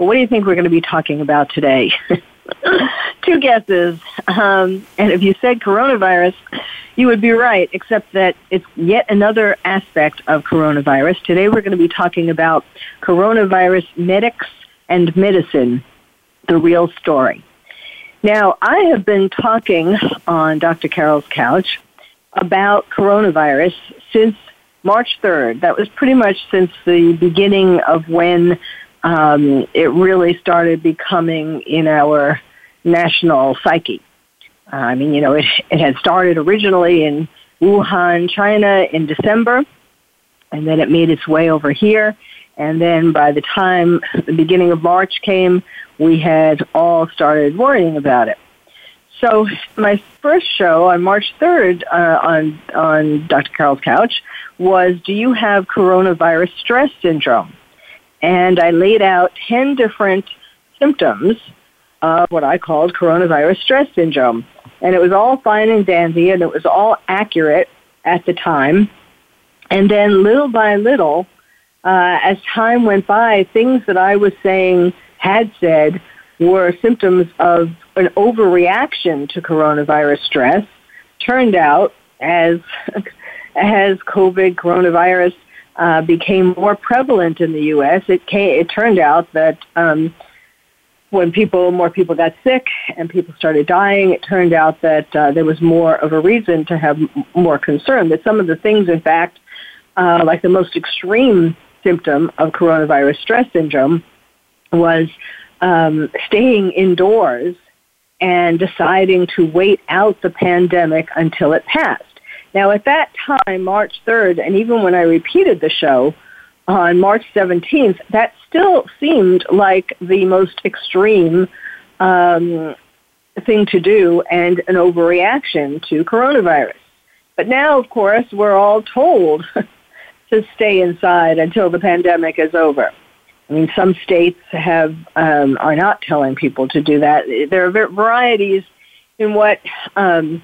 Well, what do you think we're going to be talking about today? Two guesses. Um, and if you said coronavirus, you would be right, except that it's yet another aspect of coronavirus. Today we're going to be talking about coronavirus medics and medicine, the real story. Now, I have been talking on Dr. Carole's couch about coronavirus since March 3rd. That was pretty much since the beginning of when um, it really started becoming in our national psyche. Uh, I mean, you know, it, it had started originally in Wuhan, China in December, and then it made its way over here. And then by the time the beginning of March came, we had all started worrying about it. So my first show on March 3rd uh, on, on Dr. Carole's couch was, do you have coronavirus stress syndrome? And I laid out 10 different symptoms of what I called coronavirus stress syndrome. And it was all fine and dandy, and it was all accurate at the time. And then little by little, uh, as time went by, things that I was saying, had said, were symptoms of an overreaction to coronavirus stress. Turned out, as as COVID coronavirus uh, became more prevalent in the U.S., it came, it turned out that um, when people more people got sick and people started dying, it turned out that uh, there was more of a reason to have more concern. That some of the things, in fact, uh, like the most extreme symptom of coronavirus stress syndrome, was um, staying indoors and deciding to wait out the pandemic until it passed. Now, at that time, March 3rd, and even when I repeated the show on March 17th, that still seemed like the most extreme um, thing to do and an overreaction to coronavirus. But now, of course, we're all told to stay inside until the pandemic is over. I mean, some states have um, are not telling people to do that. There are varieties in what um,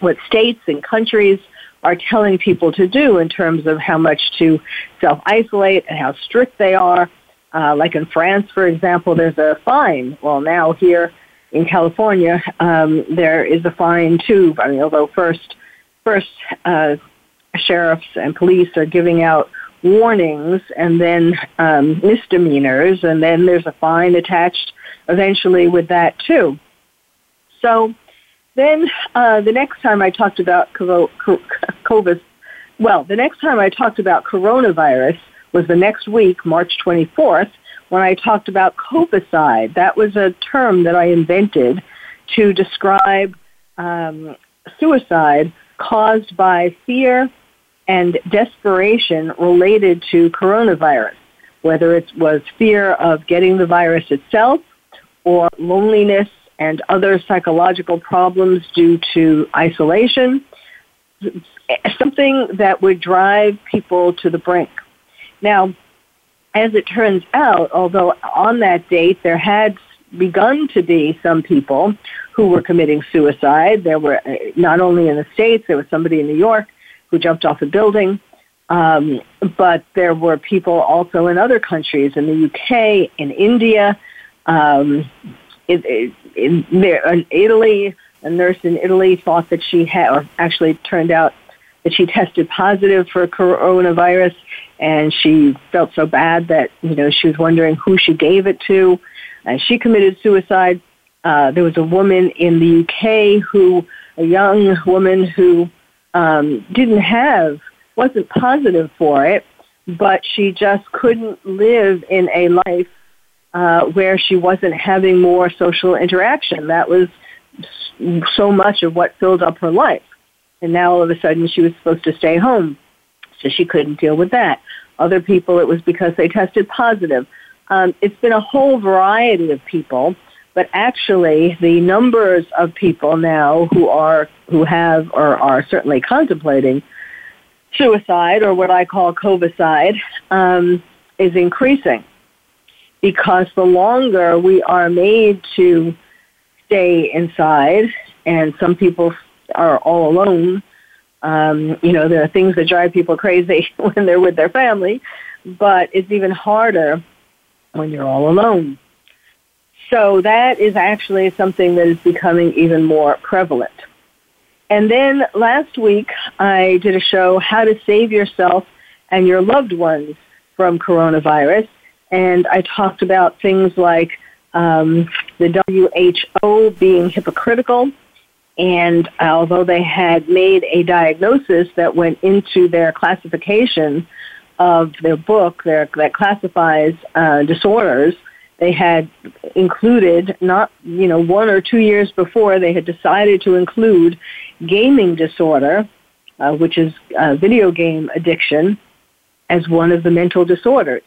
what states and countries are telling people to do in terms of how much to self isolate and how strict they are. Uh, like in France, for example, there's a fine. Well, now here in California, um, there is a fine too. I mean, although first, first uh, sheriffs and police are giving out warnings and then um, misdemeanors, and then there's a fine attached eventually with that too. So then uh, the next time I talked about COVID, well, the next time I talked about coronavirus was the next week, March 24th, when I talked about covicide. That was a term that I invented to describe um, suicide caused by fear and desperation related to coronavirus, whether it was fear of getting the virus itself or loneliness and other psychological problems due to isolation, something that would drive people to the brink. Now, as it turns out, although on that date there had begun to be some people who were committing suicide, there were uh, not only in the States, there was somebody in New York who jumped off a building, um, but there were people also in other countries, in the UK, in India, um, in, in, in Italy, a nurse in Italy thought that she had, or actually turned out that she tested positive for coronavirus, and she felt so bad that you know she was wondering who she gave it to, and she committed suicide. Uh, there was a woman in the UK who, a young woman who um, didn't have, wasn't positive for it, but she just couldn't live in a life uh, where she wasn't having more social interaction. That was so much of what filled up her life. And now all of a sudden she was supposed to stay home. So she couldn't deal with that. Other people, it was because they tested positive. um, it's been a whole variety of people, but actually the numbers of people now who are who have or are certainly contemplating suicide or what I call covicide um, is increasing because the longer we are made to stay inside, and some people are all alone. Um, you know, there are things that drive people crazy when they're with their family, but it's even harder when you're all alone. So that is actually something that is becoming even more prevalent. And then last week, I did a show, How to Save Yourself and Your Loved Ones from Coronavirus. And I talked about things like um, the WHO being hypocritical. And although they had made a diagnosis that went into their classification of their book their, that classifies uh, disorders, they had included not you know one or two years before they had decided to include gaming disorder, uh, which is uh, video game addiction, as one of the mental disorders.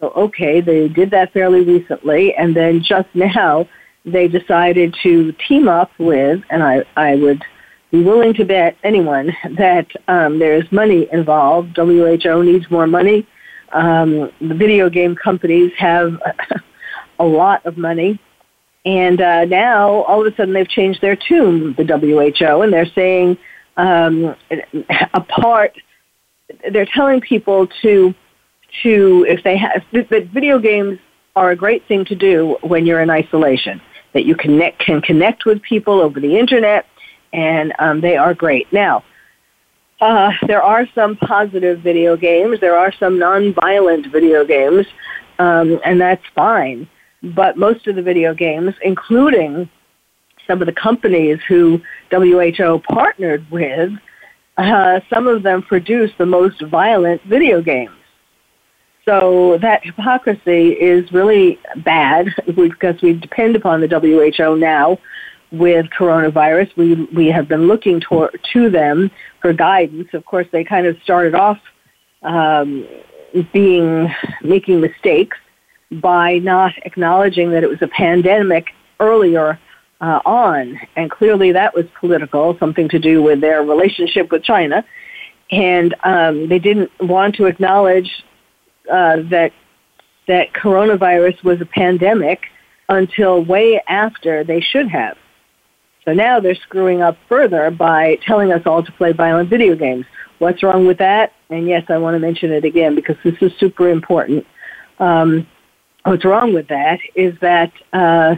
So okay, they did that fairly recently, and then just now they decided to team up with, and I I would be willing to bet anyone that um, there's money involved. WHO needs more money. Um, the video game companies have a lot of money. And uh, now, all of a sudden, they've changed their tune, the WHO, and they're saying um, a part, they're telling people to, to if they have, that video games are a great thing to do when you're in isolation, that you connect, can connect with people over the internet, and um, they are great. Now, uh, there are some positive video games, there are some non-violent video games, um, and that's fine but most of the video games, including some of the companies who WHO partnered with, uh, some of them produce the most violent video games. So that hypocrisy is really bad because we depend upon the WHO now with coronavirus. We we have been looking to, to them for guidance. Of course, they kind of started off um, being making mistakes by not acknowledging that it was a pandemic earlier uh, on. And clearly that was political, something to do with their relationship with China. And um, they didn't want to acknowledge uh, that that coronavirus was a pandemic until way after they should have. So now they're screwing up further by telling us all to play violent video games. What's wrong with that? And yes, I want to mention it again because this is super important. Um, what's wrong with that is that uh,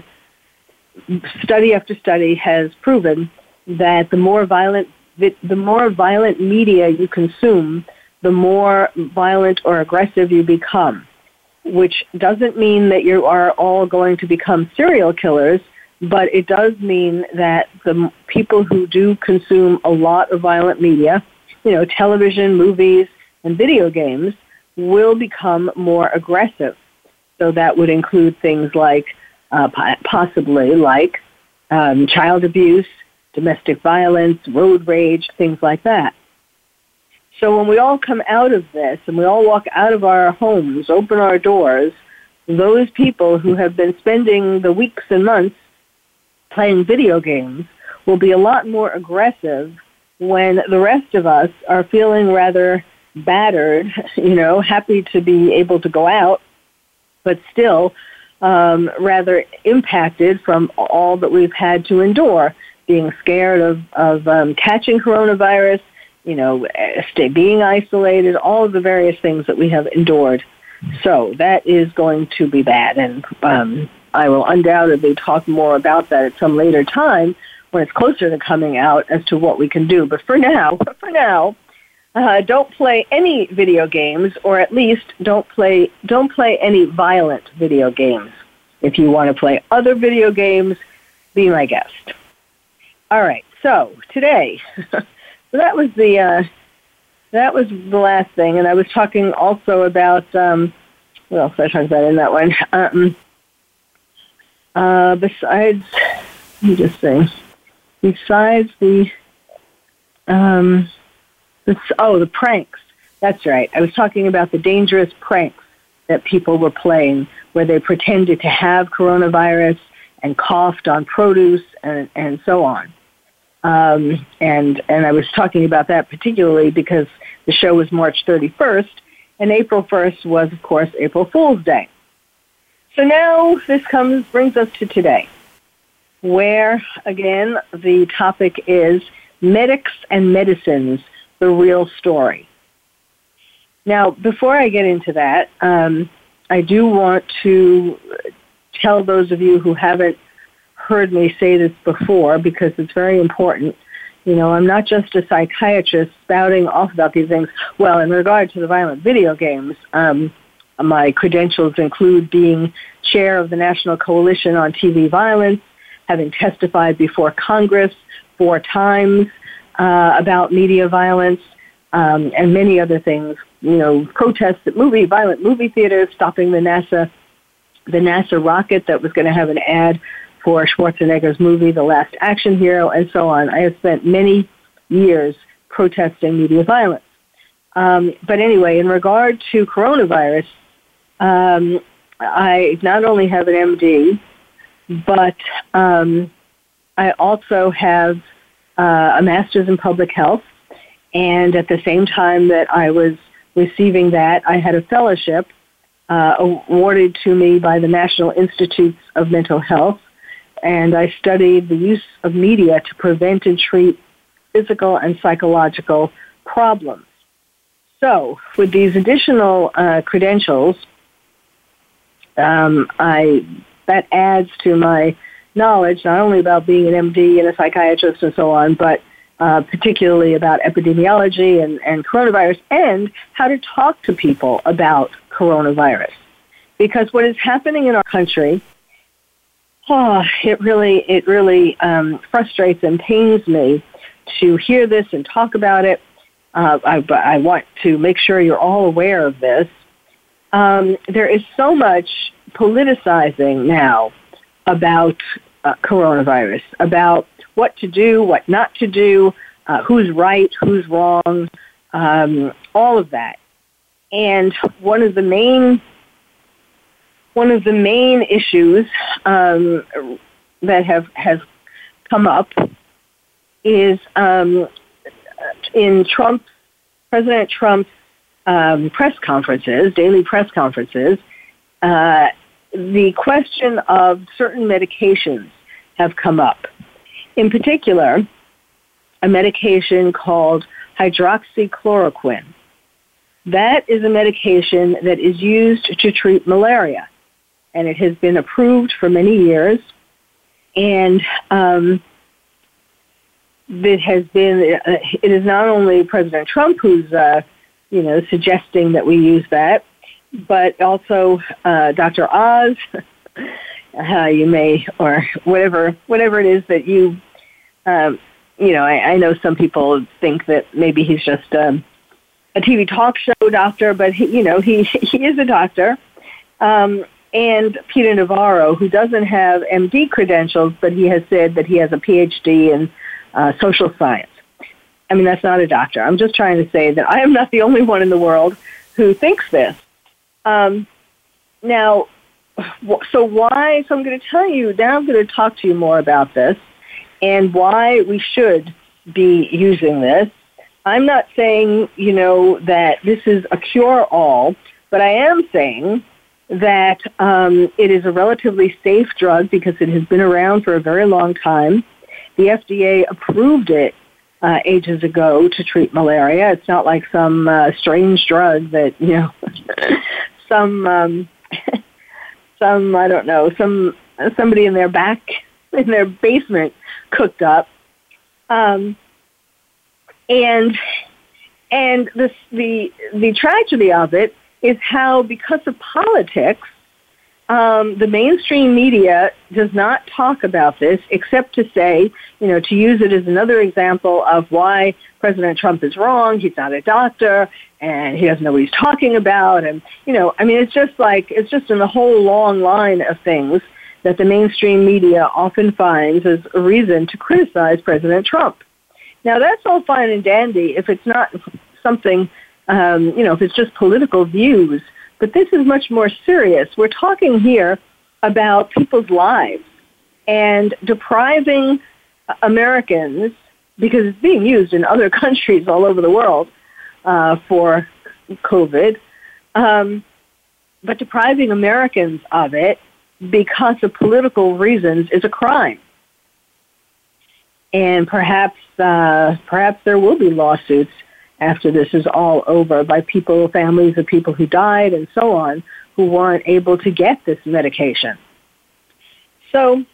study after study has proven that the more violent the more violent media you consume, the more violent or aggressive you become. Which doesn't mean that you are all going to become serial killers, but it does mean that the people who do consume a lot of violent media, you know, television, movies, and video games, will become more aggressive. So that would include things like, uh, possibly like um, child abuse, domestic violence, road rage, things like that. So when we all come out of this and we all walk out of our homes, open our doors, those people who have been spending the weeks and months playing video games will be a lot more aggressive when the rest of us are feeling rather battered, you know, happy to be able to go out but still um, rather impacted from all that we've had to endure, being scared of, of um, catching coronavirus, you know, stay, being isolated, all of the various things that we have endured. So that is going to be bad, and um, I will undoubtedly talk more about that at some later time when it's closer to coming out as to what we can do. But for now, for now, uh, don't play any video games, or at least don't play don't play any violent video games. If you want to play other video games, be my guest. All right. So today, so that was the uh, that was the last thing, and I was talking also about um, what else I talked about in that one. Um, uh, besides, let me just say, besides the um, the, oh, the pranks. That's right. I was talking about the dangerous pranks that people were playing where they pretended to have coronavirus and coughed on produce and, and so on. Um, and, and I was talking about that particularly because the show was March 31st and April 1st was, of course, April Fool's Day. So now this comes, brings us to today, where again the topic is medics and medicines, the real story. Now, before I get into that, um, I do want to tell those of you who haven't heard me say this before because it's very important. You know, I'm not just a psychiatrist spouting off about these things. Well, in regard to the violent video games, um, my credentials include being chair of the National Coalition on TV Violence, having testified before Congress four times uh, about media violence, um, and many other things. You know, protests at movie violent movie theaters, stopping the NASA the NASA rocket that was going to have an ad for Schwarzenegger's movie, The Last Action Hero, and so on. I have spent many years protesting media violence. Um, but anyway, in regard to coronavirus, um, I not only have an MD, but um, I also have uh, a master's in public health and at the same time that I was receiving that, I had a fellowship uh, awarded to me by the National Institutes of Mental Health, and I studied the use of media to prevent and treat physical and psychological problems. So, with these additional uh, credentials, um, I that adds to my knowledge not only about being an MD and a psychiatrist and so on, but uh, particularly about epidemiology and, and coronavirus, and how to talk to people about coronavirus. Because what is happening in our country, oh, it really, it really um, frustrates and pains me to hear this and talk about it. Uh, I, I want to make sure you're all aware of this. Um, there is so much politicizing now about uh, coronavirus, about what to do, what not to do, uh, who's right, who's wrong, um, all of that. And one of the main one of the main issues um, that have has come up is um, in Trump, President Trump's um, press conferences, daily press conferences. Uh, the question of certain medications have come up. In particular, a medication called hydroxychloroquine. That is a medication that is used to treat malaria, and it has been approved for many years. And um, it has been. Uh, it is not only President Trump who's, uh, you know, suggesting that we use that, but also uh, Dr. Oz. uh, you may, or whatever, whatever it is that you, um, you know, I, I know some people think that maybe he's just um, a TV talk show doctor, but he, you know, he he is a doctor. Um, and Peter Navarro, who doesn't have MD credentials, but he has said that he has a PhD in uh, social science. I mean, that's not a doctor. I'm just trying to say that I am not the only one in the world who thinks this. Um, now, so why? So I'm going to tell you now. I'm going to talk to you more about this and why we should be using this. I'm not saying you know that this is a cure-all, but I am saying that um, it is a relatively safe drug because it has been around for a very long time. The FDA approved it uh, ages ago to treat malaria. It's not like some uh, strange drug that you know some um, some I don't know some somebody in their back in their basement cooked up, um, and and this the the tragedy of it is how because of politics, um, the mainstream media does not talk about this except to say, you know, to use it as another example of why President Trump is wrong. He's not a doctor and he doesn't know what he's talking about. And, you know, I mean, it's just like, it's just in the whole long line of things that the mainstream media often finds as a reason to criticize President Trump. Now, that's all fine and dandy if it's not something, um, you know, if it's just political views. But this is much more serious. We're talking here about people's lives and depriving Americans, because it's being used in other countries all over the world uh, for COVID, um, but depriving Americans of it because of political reasons is a crime. And perhaps, uh, perhaps there will be lawsuits after this is all over by people, families of people who died and so on, who weren't able to get this medication. So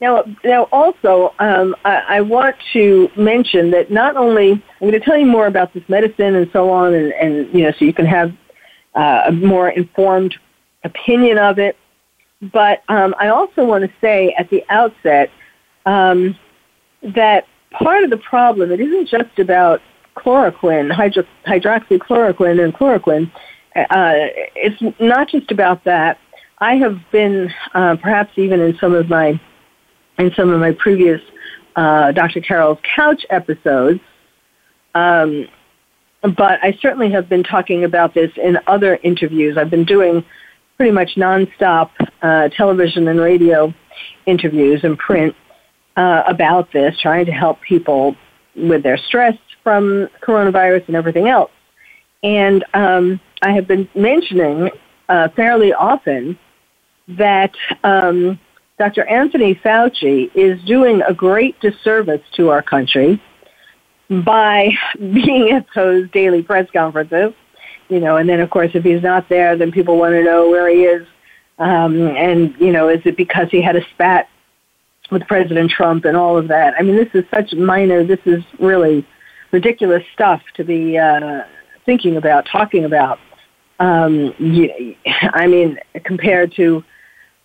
now, now also, um, I, I, want to mention that not only I'm going to tell you more about this medicine and so on, and, and you know, so you can have uh, a more informed opinion of it. But um, I also want to say at the outset um, that part of the problem it isn't just about chloroquine, hydro- hydroxychloroquine, and chloroquine. Uh, it's not just about that. I have been, uh, perhaps even in some of my, in some of my previous uh, Dr. Carole's Couch episodes, um, but I certainly have been talking about this in other interviews. I've been doing pretty much nonstop uh, television and radio interviews and print uh, about this, trying to help people with their stress from coronavirus and everything else. And um, I have been mentioning uh, fairly often that um, Dr. Anthony Fauci is doing a great disservice to our country by being at those daily press conferences, you know, and then of course if he's not there, then people want to know where he is. Um, and, you know, is it because he had a spat with President Trump and all of that? I mean, this is such minor, this is really ridiculous stuff to be uh, thinking about, talking about. Um, I mean, compared to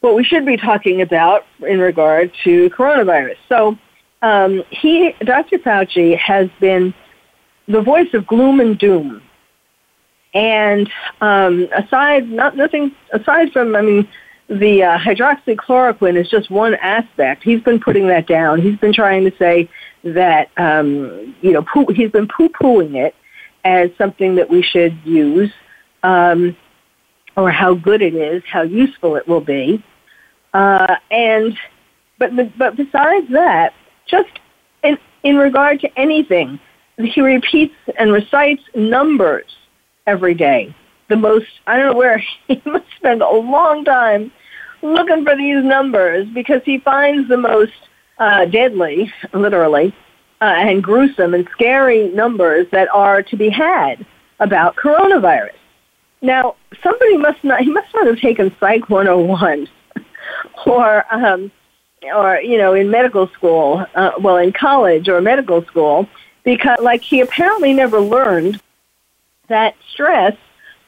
what we should be talking about in regard to coronavirus. So um, he, Dr. Fauci, has been the voice of gloom and doom. And um, aside, not nothing aside from, I mean, the uh, hydroxychloroquine is just one aspect. He's been putting that down. He's been trying to say that, um, you know, poo- he's been poo-pooing it as something that we should use, um, or how good it is, how useful it will be. Uh, and but but besides that, just in in regard to anything, he repeats and recites numbers every day. The most I don't know where he must spend a long time looking for these numbers because he finds the most uh, deadly, literally, uh, and gruesome and scary numbers that are to be had about coronavirus. Now, somebody must not, he must not have taken Psych 101 or um, or you know in medical school, uh, well in college or medical school, because like he apparently never learned that stress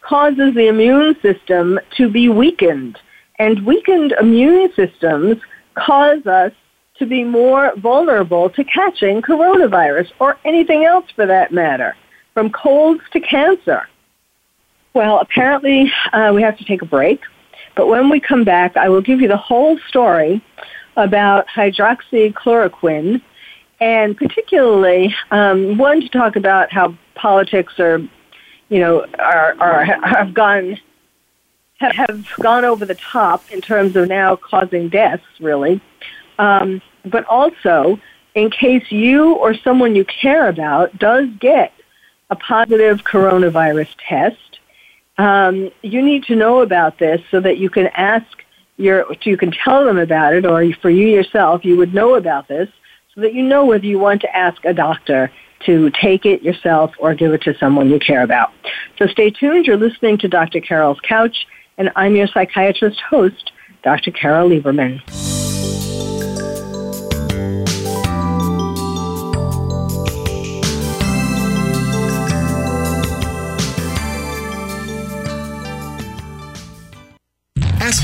causes the immune system to be weakened, and weakened immune systems cause us to be more vulnerable to catching coronavirus or anything else for that matter, from colds to cancer. Well, apparently uh, we have to take a break. But when we come back, I will give you the whole story about hydroxychloroquine, and particularly um, one to talk about how politics are, you know, are, are have gone have gone over the top in terms of now causing deaths, really. Um, but also, in case you or someone you care about does get a positive coronavirus test, um, you need to know about this so that you can ask your, you can tell them about it, or for you yourself, you would know about this so that you know whether you want to ask a doctor to take it yourself or give it to someone you care about. So stay tuned. You're listening to Dr. Carole's Couch, and I'm your psychiatrist host, Dr. Carole Lieberman.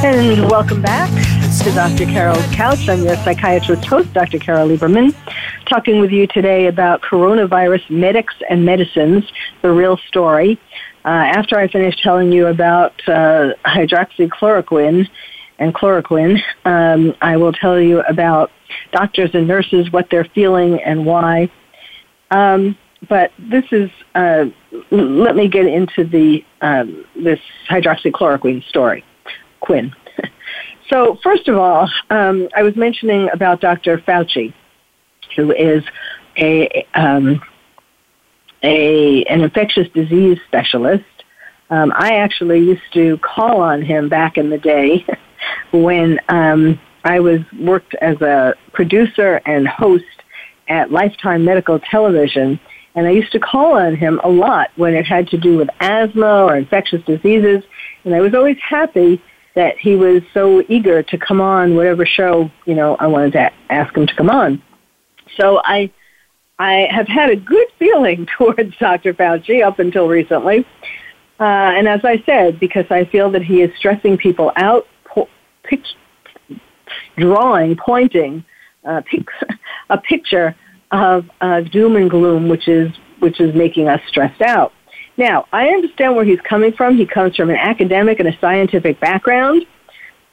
And welcome back to Dr. Carole's Couch. I'm your psychiatrist host, Dr. Carole Lieberman, talking with you today about coronavirus medics and medicines, the real story. Uh, after I finish telling you about uh, hydroxychloroquine and chloroquine, um, I will tell you about doctors and nurses, what they're feeling and why. Um, but this is, uh, let me get into the um, this hydroxychloroquine story. Quinn. so first of all, um, I was mentioning about Dr. Fauci, who is a, um, a an infectious disease specialist. Um, I actually used to call on him back in the day when um, I was worked as a producer and host at Lifetime Medical Television, and I used to call on him a lot when it had to do with asthma or infectious diseases, and I was always happy that he was so eager to come on whatever show you know I wanted to ask him to come on. So I I have had a good feeling towards Dr. Fauci up until recently. Uh, and as I said, because I feel that he is stressing people out, po- pic- drawing, pointing uh, pic- a picture of uh, doom and gloom, which is which is making us stressed out. Now, I understand where he's coming from. He comes from an academic and a scientific background,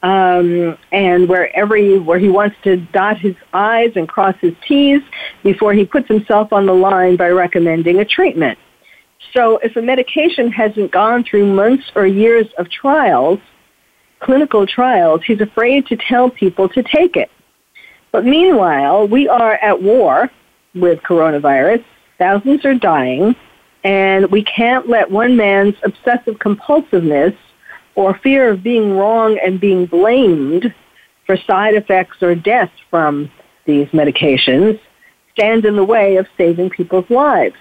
um, and where every where he wants to dot his I's and cross his T's before he puts himself on the line by recommending a treatment. So, if a medication hasn't gone through months or years of trials, clinical trials, he's afraid to tell people to take it. But meanwhile, we are at war with coronavirus. Thousands are dying. And we can't let one man's obsessive compulsiveness or fear of being wrong and being blamed for side effects or death from these medications stand in the way of saving people's lives.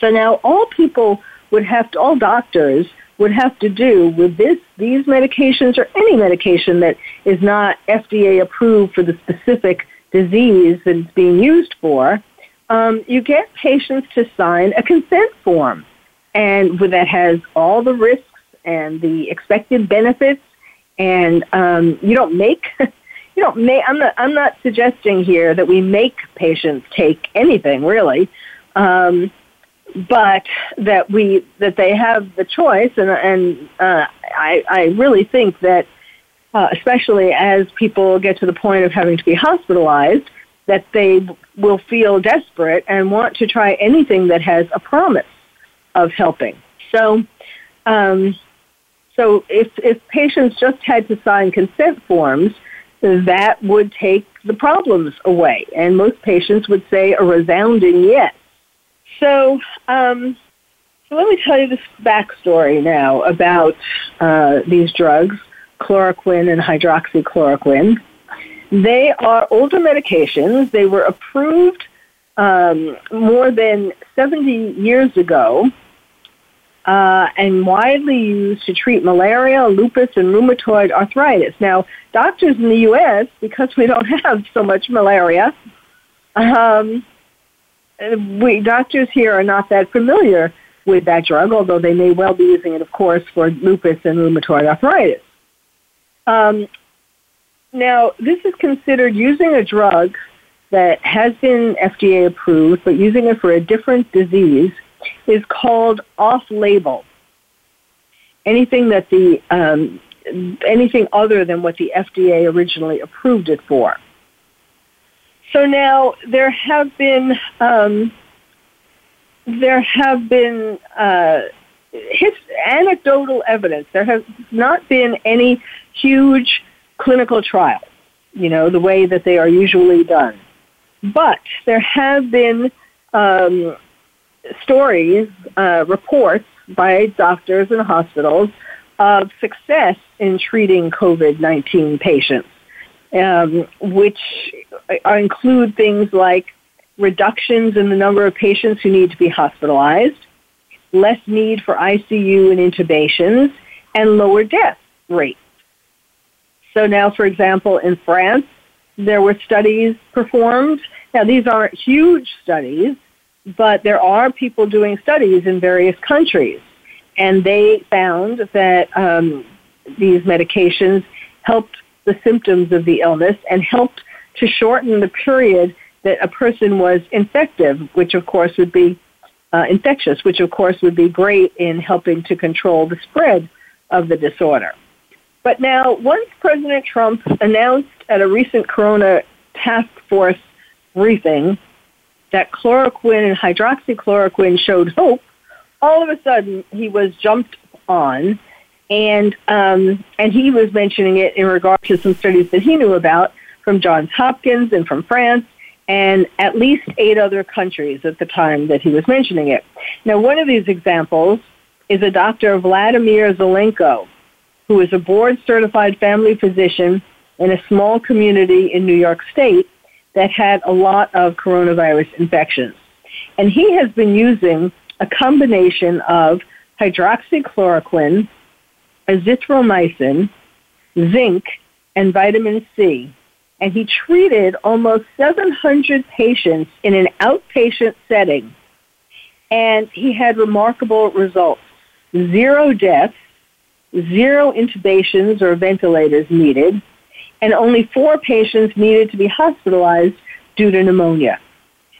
So now all people would have to, all doctors would have to do with this, these medications or any medication that is not FDA approved for the specific disease that it's being used for, um, you get patients to sign a consent form, and that has all the risks and the expected benefits, and um, you don't make. You don't make. I'm not. I'm not suggesting here that we make patients take anything really, um, but that we that they have the choice, and and uh, I I really think that, uh, especially as people get to the point of having to be hospitalized, that they will feel desperate and want to try anything that has a promise of helping. So, um, so if if patients just had to sign consent forms, that would take the problems away, and most patients would say a resounding yes. So, um, so let me tell you this backstory now about uh, these drugs, chloroquine and hydroxychloroquine. They are older medications. They were approved um, more than 70 years ago uh, and widely used to treat malaria, lupus, and rheumatoid arthritis. Now, doctors in the U.S., because we don't have so much malaria, um, we doctors here are not that familiar with that drug, although they may well be using it, of course, for lupus and rheumatoid arthritis. Um, now, this is considered using a drug that has been FDA approved, but using it for a different disease is called off-label. Anything that the um, anything other than what the FDA originally approved it for. So now there have been um, there have been uh, his, anecdotal evidence. There has not been any huge clinical trials, you know, the way that they are usually done. But there have been um, stories, uh, reports by doctors and hospitals of success in treating COVID-19 patients, um, which include things like reductions in the number of patients who need to be hospitalized, less need for ICU and intubations, and lower death rates. So now, for example, in France, there were studies performed. Now, these aren't huge studies, but there are people doing studies in various countries, and they found that um, these medications helped the symptoms of the illness and helped to shorten the period that a person was infective, which of course would be uh, infectious, which of course would be great in helping to control the spread of the disorder. But now, once President Trump announced at a recent Corona task force briefing that chloroquine and hydroxychloroquine showed hope, all of a sudden he was jumped on, and um, and he was mentioning it in regard to some studies that he knew about from Johns Hopkins and from France, and at least eight other countries at the time that he was mentioning it. Now, one of these examples is a Dr. Vladimir Zelenko, who is a board certified family physician in a small community in New York State that had a lot of coronavirus infections. And he has been using a combination of hydroxychloroquine, azithromycin, zinc, and vitamin C and he treated almost 700 patients in an outpatient setting. And he had remarkable results. Zero deaths, zero intubations or ventilators needed, and only four patients needed to be hospitalized due to pneumonia.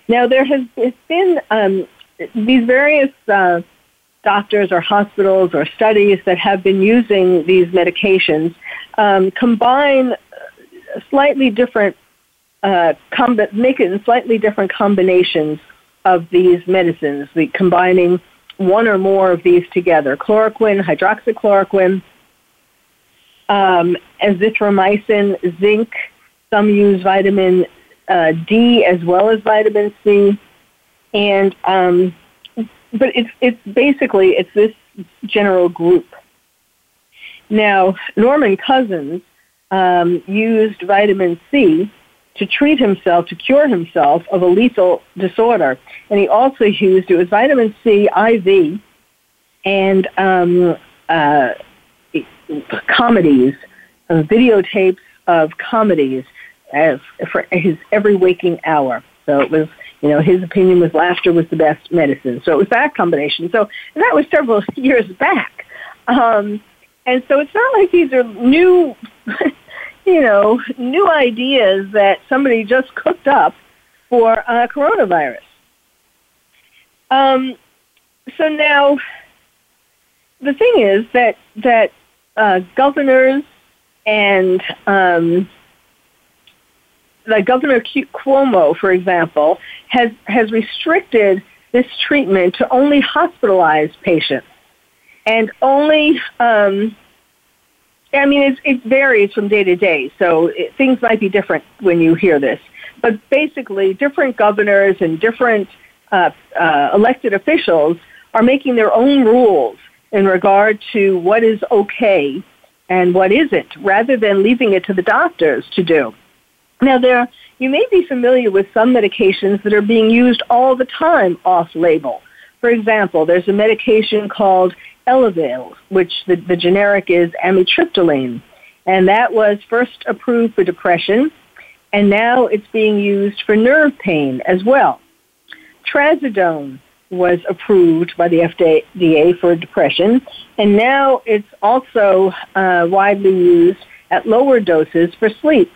Now, there has been um, these various uh, doctors or hospitals or studies that have been using these medications um, combine slightly different, uh, comb- make it in slightly different combinations of these medicines, the combining one or more of these together, chloroquine, hydroxychloroquine, um, azithromycin, zinc, some use vitamin uh, D as well as vitamin C, and um, but it's it's basically it's this general group. Now, Norman Cousins um, used vitamin C to treat himself, to cure himself of a lethal disorder. And he also used, it was vitamin C IV and um, uh, comedies, uh, videotapes of comedies as for his every waking hour. So it was, you know, his opinion was laughter was the best medicine. So it was that combination. So that was several years back. Um, and so it's not like these are new, you know, new ideas that somebody just cooked up for uh, coronavirus. Um, so now, the thing is that that uh, governors and um, like Governor Cuomo, for example, has has restricted this treatment to only hospitalized patients and only um, I mean it, varies from day to day, so it, things might be different when you hear this. But basically, different governors and different uh, uh, elected officials are making their own rules in regard to what is okay and what isn't, rather than leaving it to the doctors to do. Now, there you may be familiar with some medications that are being used all the time off-label. For example, there's a medication called Elavil, which the, the generic is amitriptyline, and that was first approved for depression, and now it's being used for nerve pain as well. Trazodone was approved by the FDA for depression, and now it's also uh, widely used at lower doses for sleep.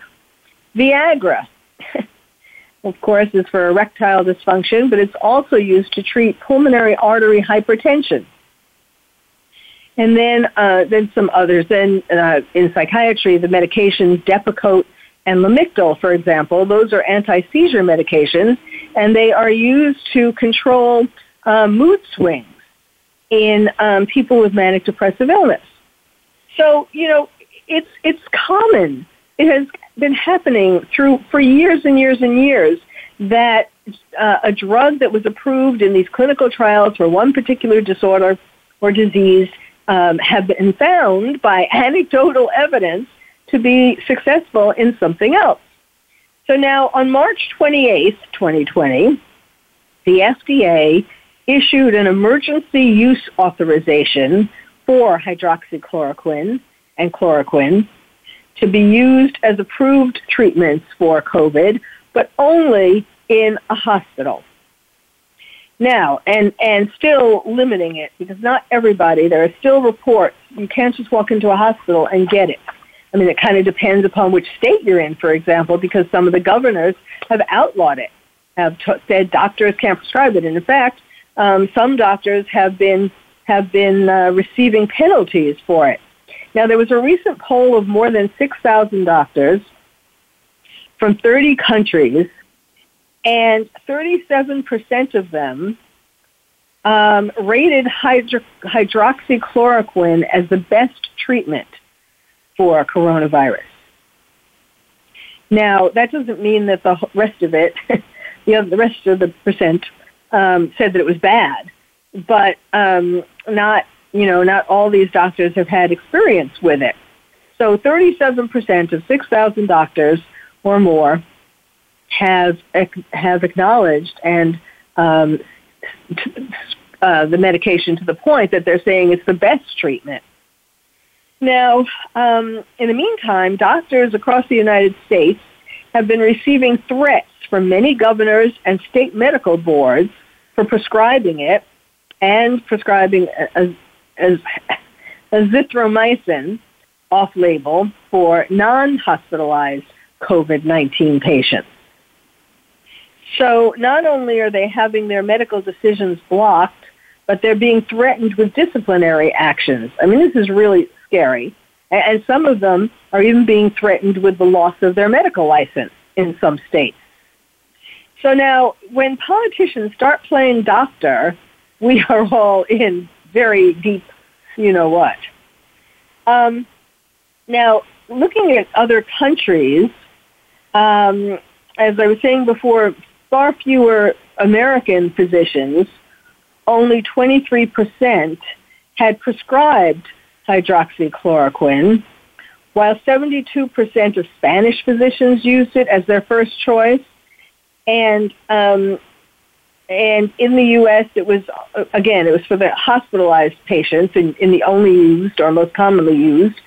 Viagra, of course, is for erectile dysfunction, but it's also used to treat pulmonary artery hypertension. And then, uh, then some others. Then uh, in psychiatry, the medications Depakote and Lamictal, for example, those are anti-seizure medications, and they are used to control uh, mood swings in um, people with manic depressive illness. So, you know, it's it's common. It has been happening through for years and years and years that uh, a drug that was approved in these clinical trials for one particular disorder or disease um, have been found by anecdotal evidence to be successful in something else. So now on March 28th, 2020, the FDA issued an emergency use authorization for hydroxychloroquine and chloroquine to be used as approved treatments for COVID, but only in a hospital. Now, and, and still limiting it because not everybody, there are still reports, you can't just walk into a hospital and get it. I mean, it kind of depends upon which state you're in, for example, because some of the governors have outlawed it, have t- said doctors can't prescribe it. And in fact, um, some doctors have been have been uh, receiving penalties for it. Now, there was a recent poll of more than 6,000 doctors from 30 countries, and 37% of them um, rated hydro- hydroxychloroquine as the best treatment for coronavirus. Now, that doesn't mean that the rest of it, the, other, the rest of the percent, um, said that it was bad, but um, not you know, not all these doctors have had experience with it. So 37% of 6,000 doctors or more have have acknowledged and um, t- uh, the medication to the point that they're saying it's the best treatment. Now, um, in the meantime, doctors across the United States have been receiving threats from many governors and state medical boards for prescribing it and prescribing a, as azithromycin off label for non hospitalized COVID 19 patients. So not only are they having their medical decisions blocked, but they're being threatened with disciplinary actions. I mean, this is really scary. And some of them are even being threatened with the loss of their medical license in some states. So now, when politicians start playing doctor, we are all in very deep, you know what. Um, now, looking at other countries, um, as I was saying before, far fewer American physicians, only 23% had prescribed hydroxychloroquine, while 72% of Spanish physicians used it as their first choice, and um, and in the U.S., it was, again, it was for the hospitalized patients in, in the only used or most commonly used.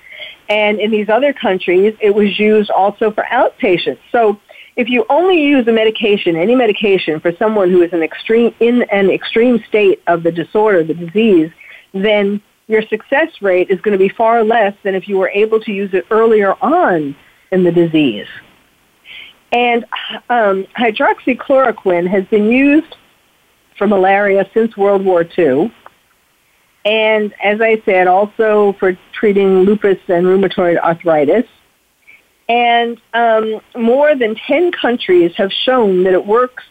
And in these other countries, it was used also for outpatients. So if you only use a medication, any medication for someone who is an extreme, in an extreme state of the disorder, the disease, then your success rate is going to be far less than if you were able to use it earlier on in the disease. And um, hydroxychloroquine has been used for malaria since World War II. And as I said, also for treating lupus and rheumatoid arthritis. And um, more than 10 countries have shown that it works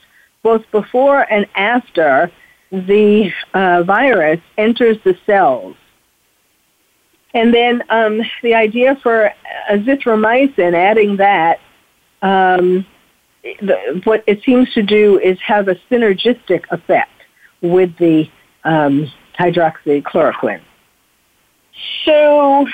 both before and after the uh, virus enters the cells. And then um, the idea for azithromycin, adding that, um, the, what it seems to do is have a synergistic effect with the um, hydroxychloroquine. So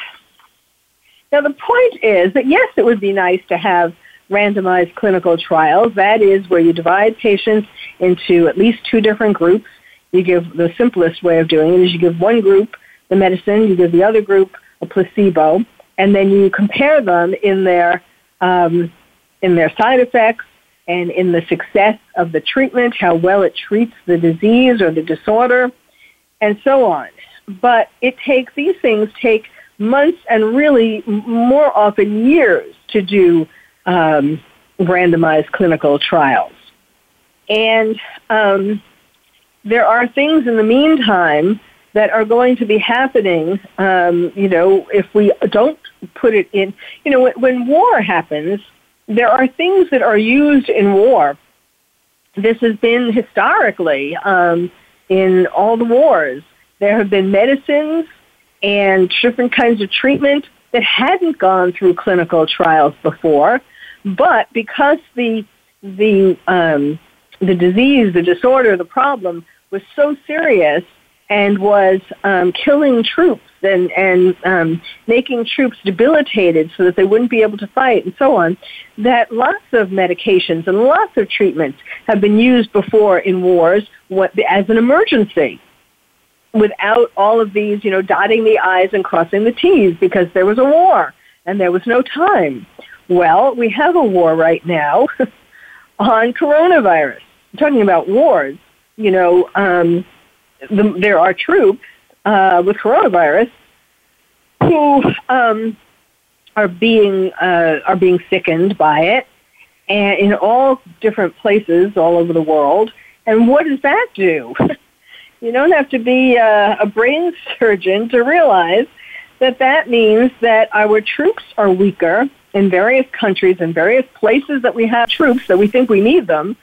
now the point is that yes, it would be nice to have randomized clinical trials. That is where you divide patients into at least two different groups. You give the simplest way of doing it is you give one group the medicine, you give the other group a placebo, and then you compare them in their um, in their side effects and in the success of the treatment, how well it treats the disease or the disorder, and so on. But it takes these things take months and really more often years to do um, randomized clinical trials. And um, there are things in the meantime that are going to be happening, um, you know, if we don't put it in, you know, when, when war happens, there are things that are used in war. This has been historically um, in all the wars. There have been medicines and different kinds of treatment that hadn't gone through clinical trials before, but because the the um, the disease, the disorder, the problem was so serious and was um, killing troops and, and um, making troops debilitated so that they wouldn't be able to fight and so on, that lots of medications and lots of treatments have been used before in wars what, as an emergency without all of these, you know, dotting the I's and crossing the T's because there was a war and there was no time. Well, we have a war right now on coronavirus. I'm talking about wars. You know, um, the, there are troops uh, with coronavirus who um, are being uh, are being sickened by it, and in all different places all over the world. And what does that do? you don't have to be uh, a brain surgeon to realize that that means that our troops are weaker in various countries and various places that we have troops that we think we need them,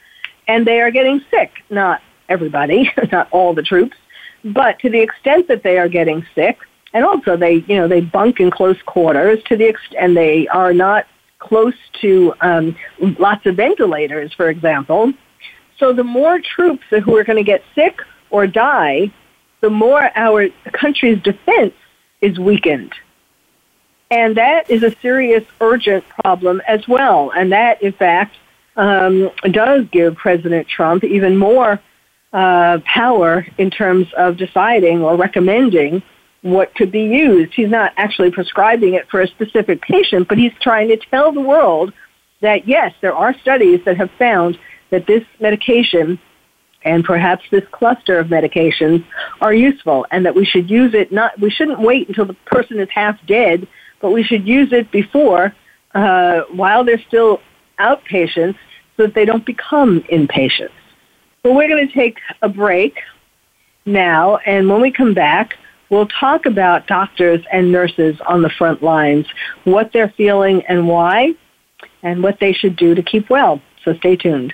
and they are getting sick. Not everybody, not all the troops, but to the extent that they are getting sick, and also they, you know, they bunk in close quarters to the ex- and they are not close to um, lots of ventilators, for example. So the more troops who are going to get sick or die, the more our country's defense is weakened. And that is a serious, urgent problem as well. And that, in fact, um, does give President Trump even more uh, power in terms of deciding or recommending what could be used. He's not actually prescribing it for a specific patient, but he's trying to tell the world that yes, there are studies that have found that this medication and perhaps this cluster of medications are useful and that we should use it not we shouldn't wait until the person is half dead but we should use it before uh, while they're still outpatients so that they don't become inpatients. Well we're going to take a break now and when we come back we'll talk about doctors and nurses on the front lines what they're feeling and why and what they should do to keep well. So stay tuned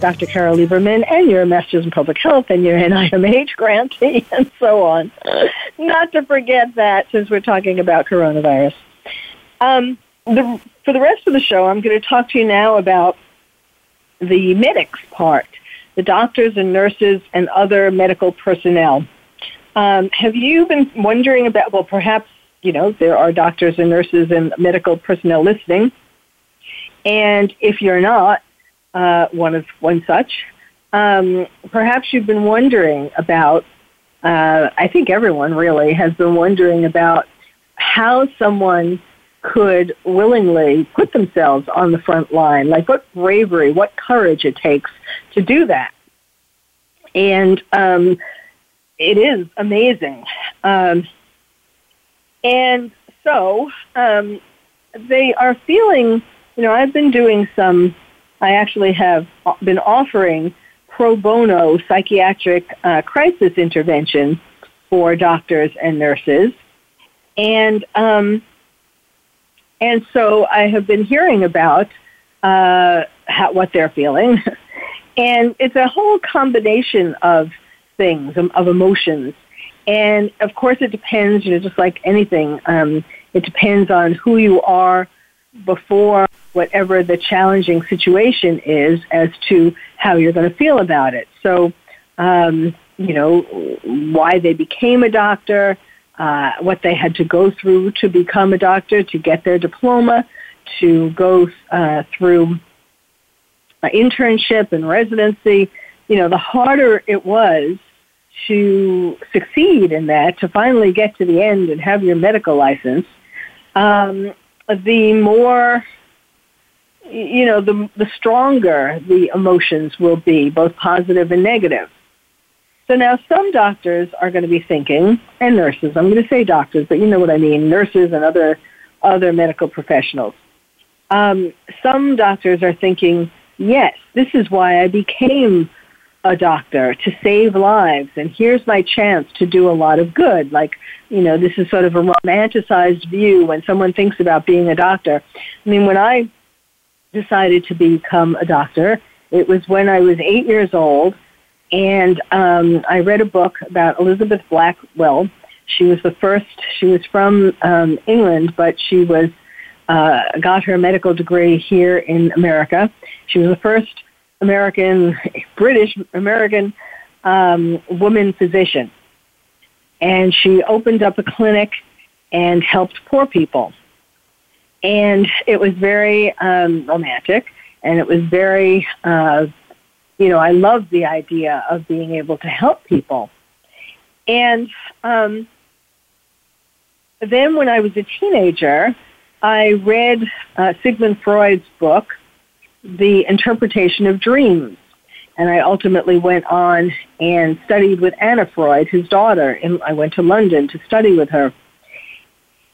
Dr. Carole Lieberman, and your Master's in Public Health and your NIMH grantee, and so on. Not to forget that since we're talking about coronavirus. Um, the, for the rest of the show, I'm going to talk to you now about the medics part, the doctors and nurses and other medical personnel. Um, have you been wondering about, well, perhaps, you know, there are doctors and nurses and medical personnel listening. And if you're not uh, one of one such, um, perhaps you've been wondering about, uh, I think everyone really has been wondering about how someone could willingly put themselves on the front line, like what bravery, what courage it takes to do that. And um, it is amazing. Um, and so um, they are feeling, you know, I've been doing some, I actually have been offering pro bono psychiatric uh, crisis intervention for doctors and nurses. And, um, and so I have been hearing about uh, how, what they're feeling. and it's a whole combination of things, um, of emotions. And of course, it depends, you know, just like anything, um, it depends on who you are before whatever the challenging situation is as to how you're going to feel about it. So, um, you know, why they became a doctor, uh, what they had to go through to become a doctor, to get their diploma, to go uh, through an internship and residency. You know, the harder it was to succeed in that, to finally get to the end and have your medical license, um, the more, you know, the, the stronger the emotions will be, both positive and negative. So now some doctors are going to be thinking, and nurses, I'm going to say doctors, but you know what I mean, nurses and other, other medical professionals. Um, some doctors are thinking, yes, this is why I became a doctor to save lives and here's my chance to do a lot of good like you know this is sort of a romanticized view when someone thinks about being a doctor i mean when i decided to become a doctor it was when i was eight years old and um, i read a book about elizabeth blackwell she was the first she was from um, england but she was uh, got her medical degree here in america she was the first American, British American um, woman physician. And she opened up a clinic and helped poor people. And it was very um, romantic and it was very, uh, you know, I loved the idea of being able to help people. And um, then when I was a teenager, I read uh, Sigmund Freud's book, the interpretation of dreams. And I ultimately went on and studied with Anna Freud, his daughter. And I went to London to study with her.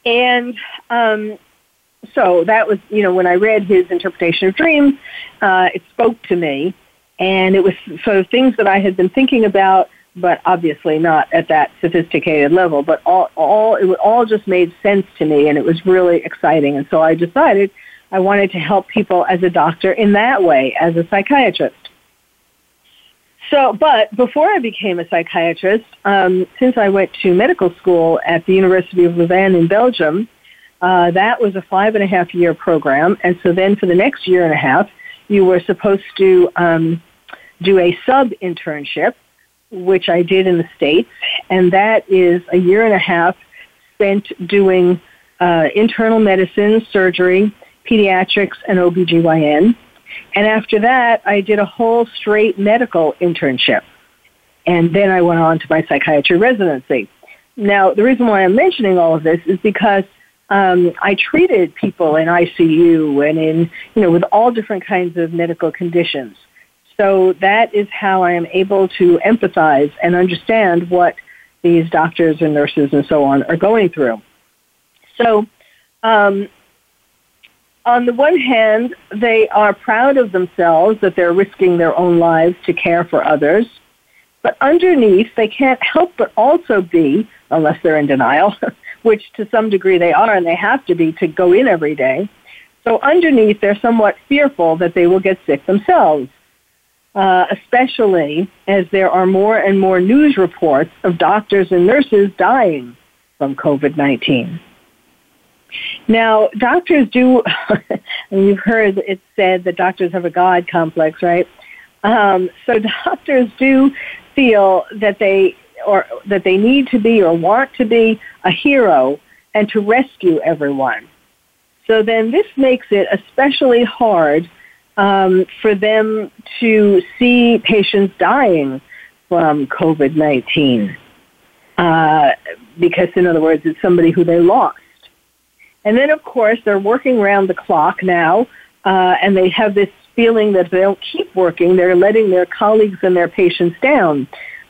And um, so that was, you know, when I read his interpretation of dreams, uh, it spoke to me. And it was sort of things that I had been thinking about, but obviously not at that sophisticated level. But all, all, it all just made sense to me, and it was really exciting. And so I decided I wanted to help people as a doctor in that way, as a psychiatrist. So, but before I became a psychiatrist, um, since I went to medical school at the University of Louvain in Belgium, uh, that was a five and a half year program. And so then for the next year and a half, you were supposed to um, do a sub internship, which I did in the States. And that is a year and a half spent doing uh, internal medicine, surgery, pediatrics, and OBGYN. And after that, I did a whole straight medical internship. And then I went on to my psychiatry residency. Now, the reason why I'm mentioning all of this is because um, I treated people in ICU and in, you know, with all different kinds of medical conditions. So that is how I am able to empathize and understand what these doctors and nurses and so on are going through. So, um, on the one hand, they are proud of themselves that they're risking their own lives to care for others. But underneath, they can't help but also be, unless they're in denial, which to some degree they are and they have to be to go in every day. So underneath, they're somewhat fearful that they will get sick themselves, uh, especially as there are more and more news reports of doctors and nurses dying from COVID-19. Now, doctors do, and you've heard it said that doctors have a God complex, right? Um, so doctors do feel that they or that they need to be or want to be a hero and to rescue everyone. So then this makes it especially hard um, for them to see patients dying from COVID-19. Uh, because in other words, it's somebody who they lost. And then, of course, they're working around the clock now, uh, and they have this feeling that if they don't keep working, they're letting their colleagues and their patients down.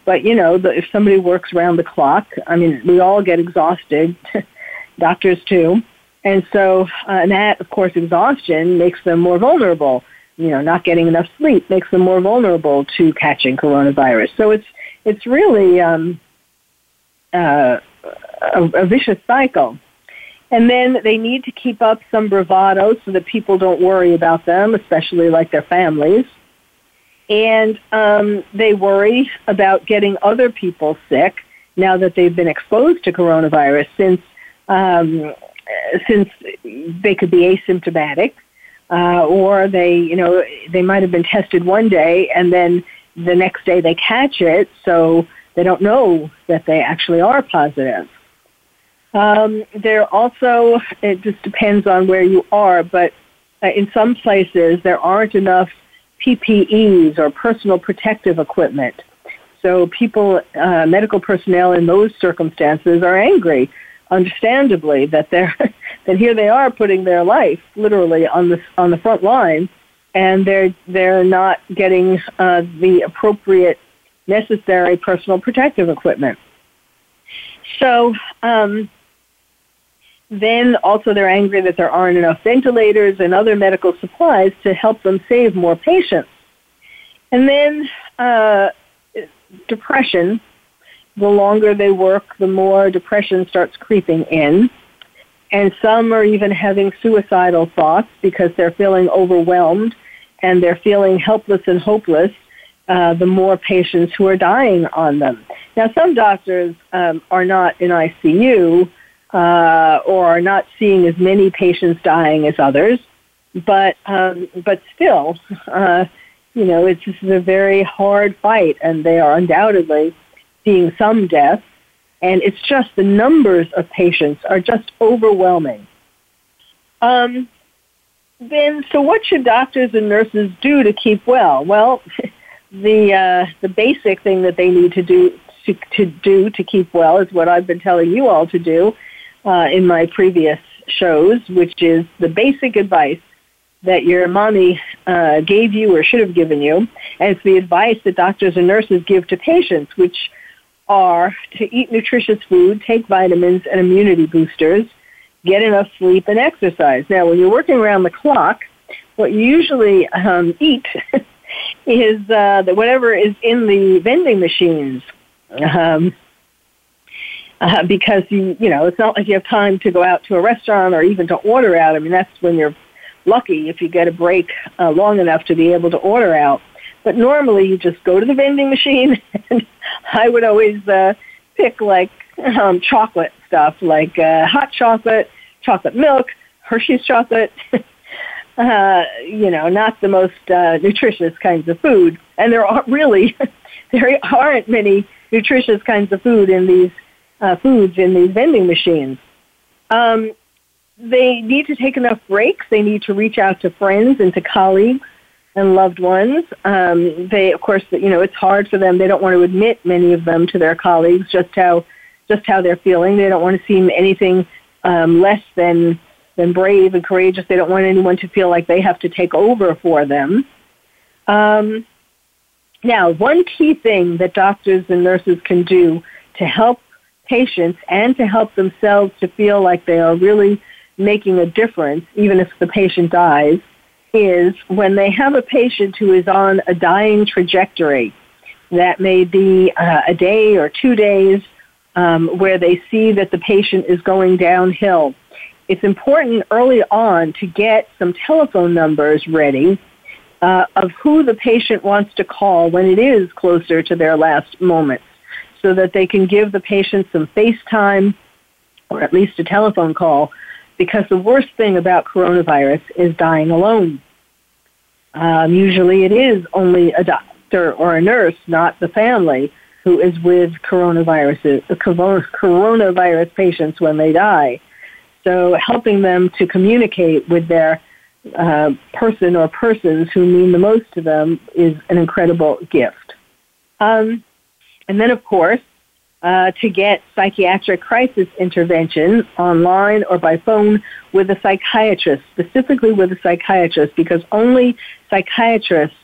But you know, the, if somebody works around the clock, I mean, we all get exhausted, doctors too, and so uh, and that, of course, exhaustion makes them more vulnerable. You know, not getting enough sleep makes them more vulnerable to catching coronavirus. So it's it's really um, uh, a, a vicious cycle. And then they need to keep up some bravado so that people don't worry about them, especially like their families. And um, they worry about getting other people sick now that they've been exposed to coronavirus since um, since they could be asymptomatic, uh, or they you know they might have been tested one day and then the next day they catch it, so they don't know that they actually are positive. Um, there also, it just depends on where you are, but uh, in some places there aren't enough PPEs or personal protective equipment. So people, uh, medical personnel in those circumstances are angry, understandably, that they're that here they are putting their life literally on the on the front line, and they're they're not getting uh, the appropriate necessary personal protective equipment. So um, then also they're angry that there aren't enough ventilators and other medical supplies to help them save more patients. And then uh, depression. The longer they work, the more depression starts creeping in. And some are even having suicidal thoughts because they're feeling overwhelmed and they're feeling helpless and hopeless. Uh, the more patients who are dying on them. Now, some doctors um, are not in ICU, uh, or are not seeing as many patients dying as others. But um, but still, uh, you know, it's this is a very hard fight, and they are undoubtedly seeing some deaths. And it's just the numbers of patients are just overwhelming. Um, then, so what should doctors and nurses do to keep well? Well, the uh, the basic thing that they need to do to, to do to keep well is what I've been telling you all to do, uh, in my previous shows, which is the basic advice that your mommy uh, gave you or should have given you, and it's the advice that doctors and nurses give to patients, which are to eat nutritious food, take vitamins and immunity boosters, get enough sleep, and exercise. Now, when you're working around the clock, what you usually um, eat is uh, whatever is in the vending machines. Um, uh, because you you know it's not like you have time to go out to a restaurant or even to order out. I mean that's when you're lucky if you get a break uh, long enough to be able to order out. But normally you just go to the vending machine, and I would always uh, pick like um, chocolate stuff, like uh, hot chocolate, chocolate milk, Hershey's chocolate. uh, you know, not the most uh, nutritious kinds of food, and there aren't really there aren't many nutritious kinds of food in these uh, foods in these vending machines. Um, they need to take enough breaks. They need to reach out to friends and to colleagues and loved ones. Um, they, of course, you know, it's hard for them. They don't want to admit many of them to their colleagues just how just how they're feeling. They don't want to seem anything um, less than than brave and courageous. They don't want anyone to feel like they have to take over for them. Um, now, one key thing that doctors and nurses can do to help patients and to help themselves to feel like they are really making a difference, even if the patient dies, is when they have a patient who is on a dying trajectory. That may be uh, a day or two days um, where they see that the patient is going downhill. It's important early on to get some telephone numbers ready uh, of who the patient wants to call when it is closer to their last moments so that they can give the patient some FaceTime or at least a telephone call because the worst thing about coronavirus is dying alone. Um, usually it is only a doctor or a nurse, not the family, who is with coronavirus, coronavirus patients when they die. So helping them to communicate with their uh, person or persons who mean the most to them is an incredible gift. Um, and then, of course, uh, to get psychiatric crisis intervention online or by phone with a psychiatrist, specifically with a psychiatrist, because only psychiatrists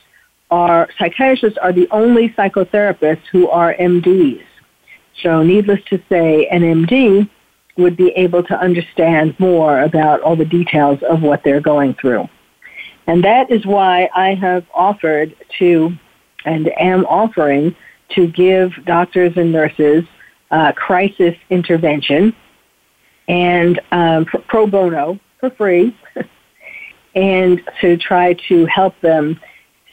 are psychiatrists are the only psychotherapists who are MDs. So, needless to say, an MD would be able to understand more about all the details of what they're going through. And that is why I have offered to and am offering to give doctors and nurses uh, crisis intervention and um, pro bono for free and to try to help them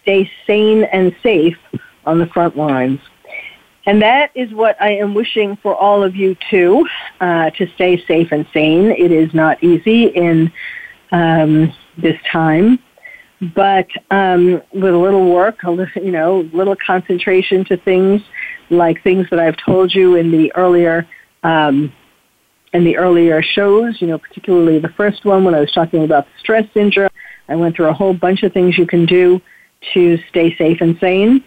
stay sane and safe on the front lines. And that is what I am wishing for all of you too, uh, to stay safe and sane. It is not easy in um, this time, but um, with a little work, a little, you know, little concentration to things like things that I've told you in the earlier um, in the earlier shows. You know, particularly the first one when I was talking about the stress syndrome. I went through a whole bunch of things you can do to stay safe and sane.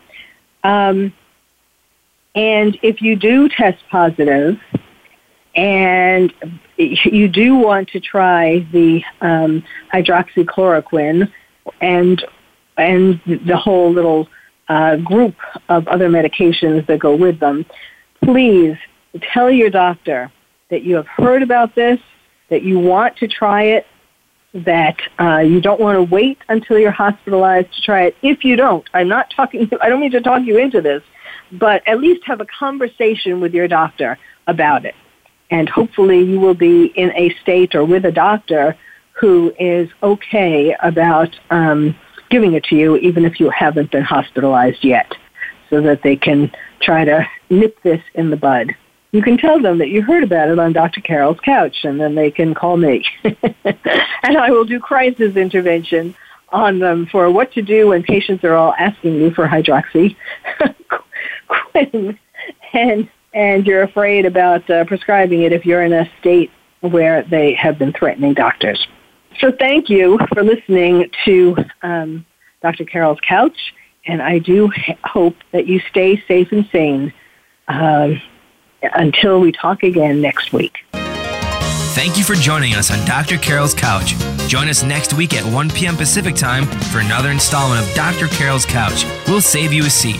Um, and if you do test positive and you do want to try the um, hydroxychloroquine and and the whole little uh, group of other medications that go with them, please tell your doctor that you have heard about this, that you want to try it, that uh, you don't want to wait until you're hospitalized to try it. If you don't, I'm not talking. I don't mean to talk you into this, but at least have a conversation with your doctor about it. And hopefully you will be in a state or with a doctor who is okay about um, giving it to you, even if you haven't been hospitalized yet, so that they can try to nip this in the bud. You can tell them that you heard about it on Dr. Carole's couch, and then they can call me. and I will do crisis intervention on them for what to do when patients are all asking you for hydroxy and and you're afraid about uh, prescribing it if you're in a state where they have been threatening doctors. So thank you for listening to um, Dr. Carole's Couch, and I do hope that you stay safe and sane um, until we talk again next week. Thank you for joining us on Dr. Carole's Couch. Join us next week at 1 p.m. Pacific Time for another installment of Dr. Carole's Couch. We'll save you a seat.